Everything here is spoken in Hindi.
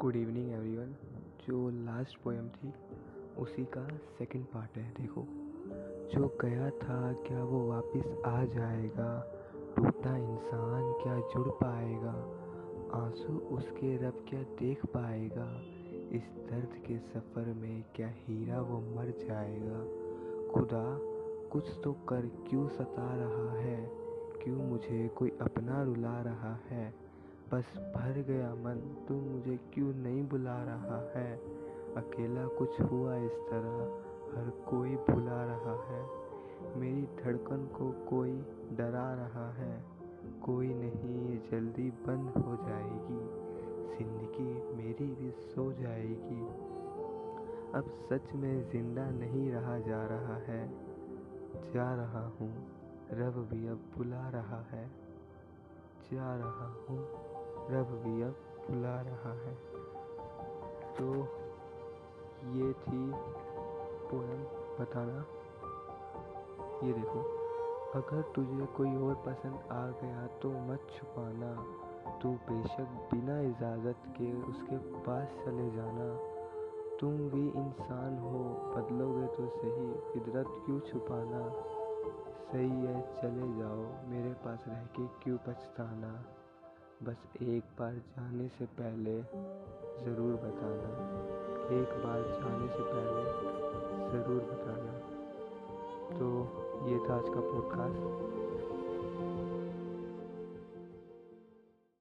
गुड इवनिंग एवरीवन जो लास्ट पोएम थी, उसी का सेकंड पार्ट है, देखो। जो गया था, क्या वो वापस आ जाएगा? टूटा इंसान, क्या जुड़ पाएगा? आँसू उसके रब क्या देख पाएगा? इस दर्द के सफ़र में क्या हीरा वो मर जाएगा? खुदा, कुछ तो कर क्यों सता रहा है? क्यों मुझे कोई अपना रुला रहा है? बस भर गया मन, तू मुझे क्यों नहीं बुला रहा है? अकेला कुछ हुआ इस तरह, हर कोई भुला रहा है। मेरी धड़कन को कोई डरा रहा है। कोई नहीं, ये जल्दी बंद हो जाएगी। ज़िंदगी मेरी भी सो जाएगी। अब सच में ज़िंदा नहीं रहा जा रहा है। जा रहा हूँ, रब भी अब बुला रहा है। जा रहा हूँ। रब भी अब बुला रहा है। तो ये थी पोएम बताना। ये देखो, अगर तुझे कोई और पसंद आ गया तो मत छुपाना। तू बेशक बिना इजाज़त के उसके पास चले जाना। तुम भी इंसान हो, बदलोगे तो सही। फिदरत क्यों छुपाना? सही है, चले जाओ। मेरे पास रह के क्यों पछताना? बस एक बार जाने से पहले ज़रूर बताना। एक बार जाने से पहले ज़रूर बताना। तो ये था आज का पॉडकास्ट